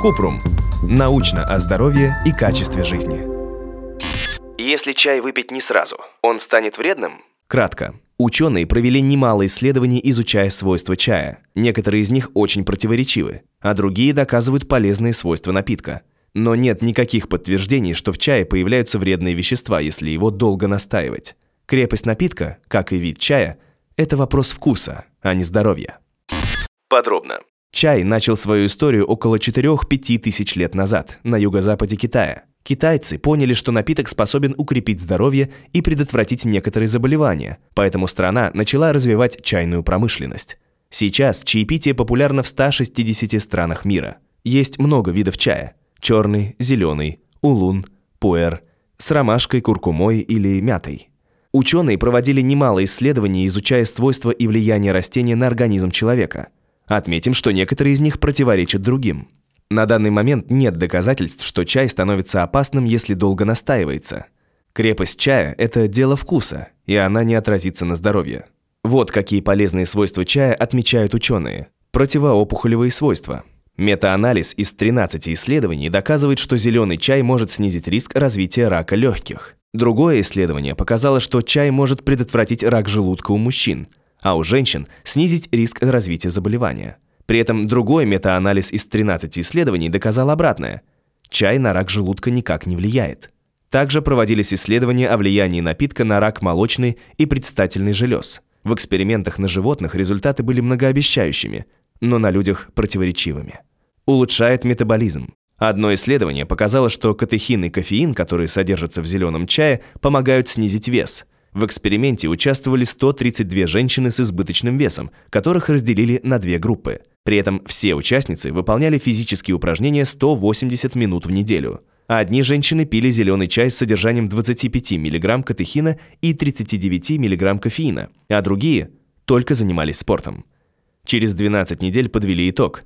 Купрум. Научно о здоровье и качестве жизни. Если чай выпить не сразу, он станет вредным? Кратко. Ученые провели немало исследований, изучая свойства чая. Некоторые из них очень противоречивы, а другие доказывают полезные свойства напитка. Но нет никаких подтверждений, что в чае появляются вредные вещества, если его долго настаивать. Крепость напитка, как и вид чая, это вопрос вкуса, а не здоровья. Подробно. Чай начал свою историю около 4-5 тысяч лет назад на юго-западе Китая. Китайцы поняли, что напиток способен укрепить здоровье и предотвратить некоторые заболевания, поэтому страна начала развивать чайную промышленность. Сейчас чаепитие популярно в 160 странах мира. Есть много видов чая – черный, зеленый, улун, пуэр, с ромашкой, куркумой или мятой. Ученые проводили немало исследований, изучая свойства и влияние растения на организм человека – Отметим, что некоторые из них противоречат другим. На данный момент нет доказательств, что чай становится опасным, если долго настаивается. Крепость чая – это дело вкуса, и она не отразится на здоровье. Вот какие полезные свойства чая отмечают ученые. Противоопухолевые свойства. Метаанализ из 13 исследований доказывает, что зеленый чай может снизить риск развития рака легких. Другое исследование показало, что чай может предотвратить рак желудка у мужчин, а у женщин снизить риск развития заболевания. При этом другой метаанализ из 13 исследований доказал обратное. Чай на рак желудка никак не влияет. Также проводились исследования о влиянии напитка на рак молочной и предстательной желез. В экспериментах на животных результаты были многообещающими, но на людях противоречивыми. Улучшает метаболизм. Одно исследование показало, что катехин и кофеин, которые содержатся в зеленом чае, помогают снизить вес – в эксперименте участвовали 132 женщины с избыточным весом, которых разделили на две группы. При этом все участницы выполняли физические упражнения 180 минут в неделю. одни женщины пили зеленый чай с содержанием 25 мг катехина и 39 мг кофеина, а другие только занимались спортом. Через 12 недель подвели итог.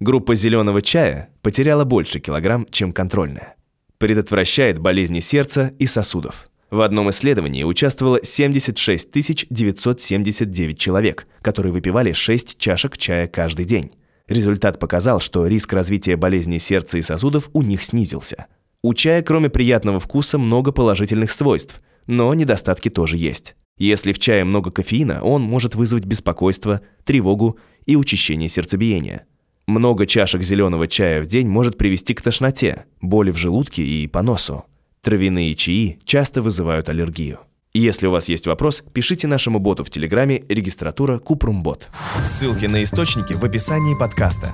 Группа зеленого чая потеряла больше килограмм, чем контрольная. Предотвращает болезни сердца и сосудов. В одном исследовании участвовало 76 979 человек, которые выпивали 6 чашек чая каждый день. Результат показал, что риск развития болезней сердца и сосудов у них снизился. У чая, кроме приятного вкуса, много положительных свойств, но недостатки тоже есть. Если в чае много кофеина, он может вызвать беспокойство, тревогу и учащение сердцебиения. Много чашек зеленого чая в день может привести к тошноте, боли в желудке и поносу. Травяные чаи часто вызывают аллергию. Если у вас есть вопрос, пишите нашему боту в Телеграме регистратура Купрумбот. Ссылки на источники в описании подкаста.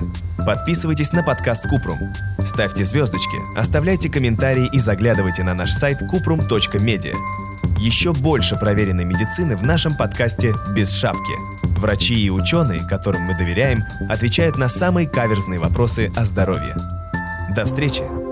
Подписывайтесь на подкаст Купрум. Ставьте звездочки, оставляйте комментарии и заглядывайте на наш сайт kuprum.media. Еще больше проверенной медицины в нашем подкасте «Без шапки». Врачи и ученые, которым мы доверяем, отвечают на самые каверзные вопросы о здоровье. До встречи!